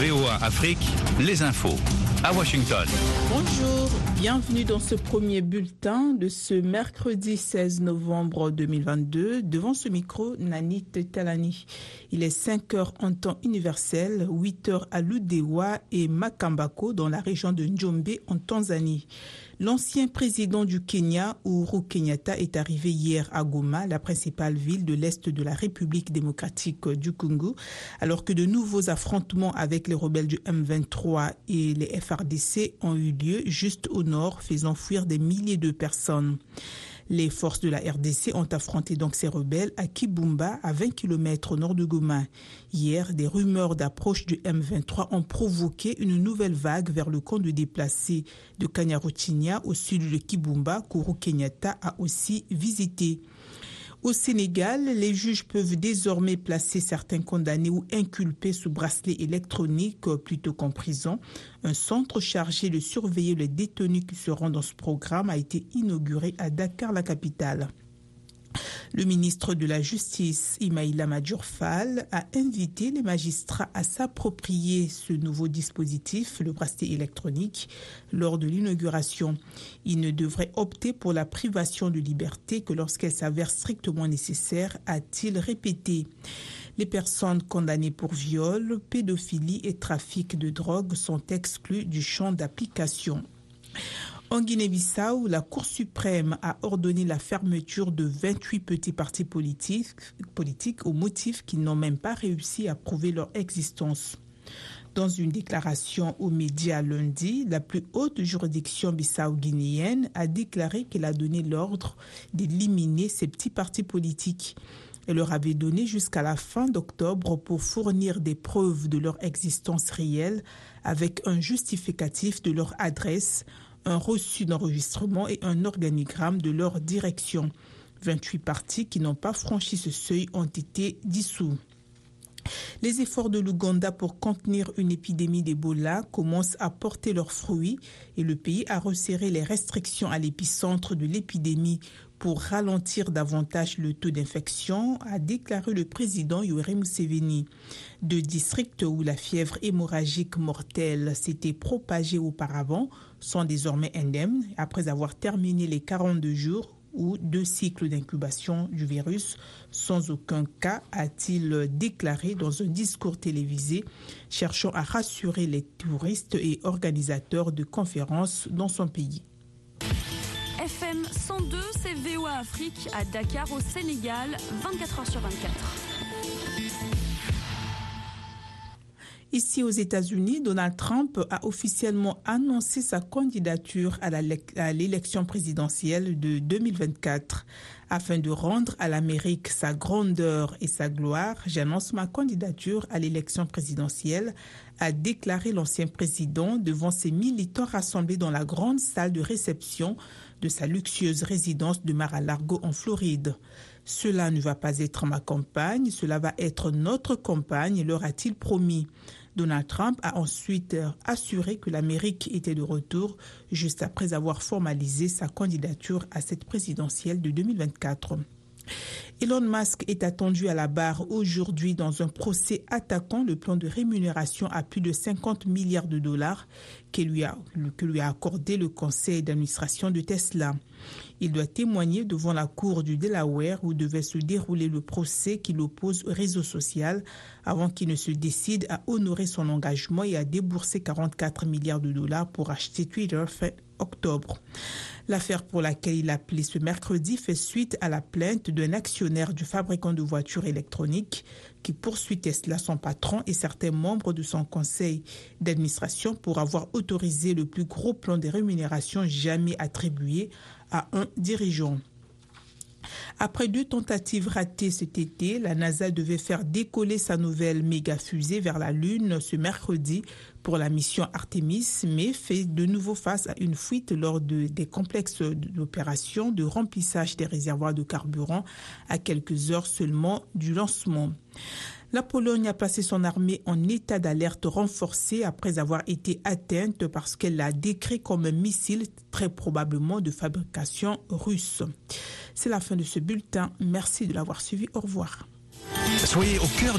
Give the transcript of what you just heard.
VOA Afrique, les infos. À Washington. Bonjour, bienvenue dans ce premier bulletin de ce mercredi 16 novembre 2022. Devant ce micro, Nanit Talani. Il est 5 heures en temps universel, 8 heures à Ludewa et Makambako dans la région de Njombe en Tanzanie. L'ancien président du Kenya, Uhuru Kenyatta, est arrivé hier à Goma, la principale ville de l'Est de la République démocratique du Congo, alors que de nouveaux affrontements avec les rebelles du M23 et les FRDC ont eu lieu juste au nord, faisant fuir des milliers de personnes. Les forces de la RDC ont affronté donc ces rebelles à Kibumba, à 20 km au nord de Goma. Hier, des rumeurs d'approche du M23 ont provoqué une nouvelle vague vers le camp de déplacés de Kanyaruchinya au sud de Kibumba, Kuru Kenyatta a aussi visité. Au Sénégal, les juges peuvent désormais placer certains condamnés ou inculpés sous bracelet électronique plutôt qu'en prison. Un centre chargé de surveiller les détenus qui seront dans ce programme a été inauguré à Dakar, la capitale. Le ministre de la Justice, Imaïla Majurfal, a invité les magistrats à s'approprier ce nouveau dispositif, le bracelet électronique, lors de l'inauguration. Ils ne devraient opter pour la privation de liberté que lorsqu'elle s'avère strictement nécessaire, a-t-il répété. Les personnes condamnées pour viol, pédophilie et trafic de drogue sont exclues du champ d'application. En Guinée-Bissau, la Cour suprême a ordonné la fermeture de 28 petits partis politiques, au motif qu'ils n'ont même pas réussi à prouver leur existence. Dans une déclaration aux médias lundi, la plus haute juridiction bissau-guinéenne a déclaré qu'elle a donné l'ordre d'éliminer ces petits partis politiques. Elle leur avait donné jusqu'à la fin d'octobre pour fournir des preuves de leur existence réelle avec un justificatif de leur adresse, un reçu d'enregistrement et un organigramme de leur direction. 28 partis qui n'ont pas franchi ce seuil ont été dissous. Les efforts de l'Ouganda pour contenir une épidémie d'Ebola commencent à porter leurs fruits et le pays a resserré les restrictions à l'épicentre de l'épidémie pour ralentir davantage le taux d'infection, a déclaré le président Yoweri Museveni. Deux districts où la fièvre hémorragique mortelle s'était propagée auparavant sont désormais indemnes après avoir terminé les 42 jours ou deux cycles d'incubation du virus sans aucun cas, a-t-il déclaré dans un discours télévisé, cherchant à rassurer les touristes et organisateurs de conférences dans son pays. FM 102, c'est Afrique à Dakar au Sénégal, 24 heures sur 24. Ici aux États-Unis, Donald Trump a officiellement annoncé sa candidature à l'élection présidentielle de 2024. Afin de rendre à l'Amérique sa grandeur et sa gloire, j'annonce ma candidature à l'élection présidentielle, a déclaré l'ancien président devant ses militants rassemblés dans la grande salle de réception de sa luxueuse résidence de Mar-a-Lago en Floride. Cela ne va pas être ma campagne, cela va être notre campagne, leur a-t-il promis. Donald Trump a ensuite assuré que l'Amérique était de retour juste après avoir formalisé sa candidature à cette présidentielle de 2024. Elon Musk est attendu à la barre aujourd'hui dans un procès attaquant le plan de rémunération à plus de 50 milliards de dollars que lui a, accordé le conseil d'administration de Tesla. Il doit témoigner devant la cour du Delaware où devait se dérouler le procès qui l'oppose au réseau social avant qu'il ne se décide à honorer son engagement et à débourser 44 milliards de dollars pour acheter Twitter L'affaire pour laquelle il a appelé ce mercredi fait suite à la plainte d'un actionnaire du fabricant de voitures électroniques qui poursuit Tesla, son patron et certains membres de son conseil d'administration pour avoir autorisé le plus gros plan de rémunération jamais attribué à un dirigeant. Après deux tentatives ratées cet été, la NASA devait faire décoller sa nouvelle méga fusée vers la Lune ce mercredi pour la mission Artemis, mais fait de nouveau face à une fuite lors de, des complexes d'opérations de remplissage des réservoirs de carburant à quelques heures seulement du lancement. La Pologne a placé son armée en état d'alerte renforcé après avoir été atteinte parce qu'elle l'a décrit comme un missile très probablement de fabrication russe. C'est la fin de ce bulletin. Merci de l'avoir suivi. Au revoir. Soyez au cœur de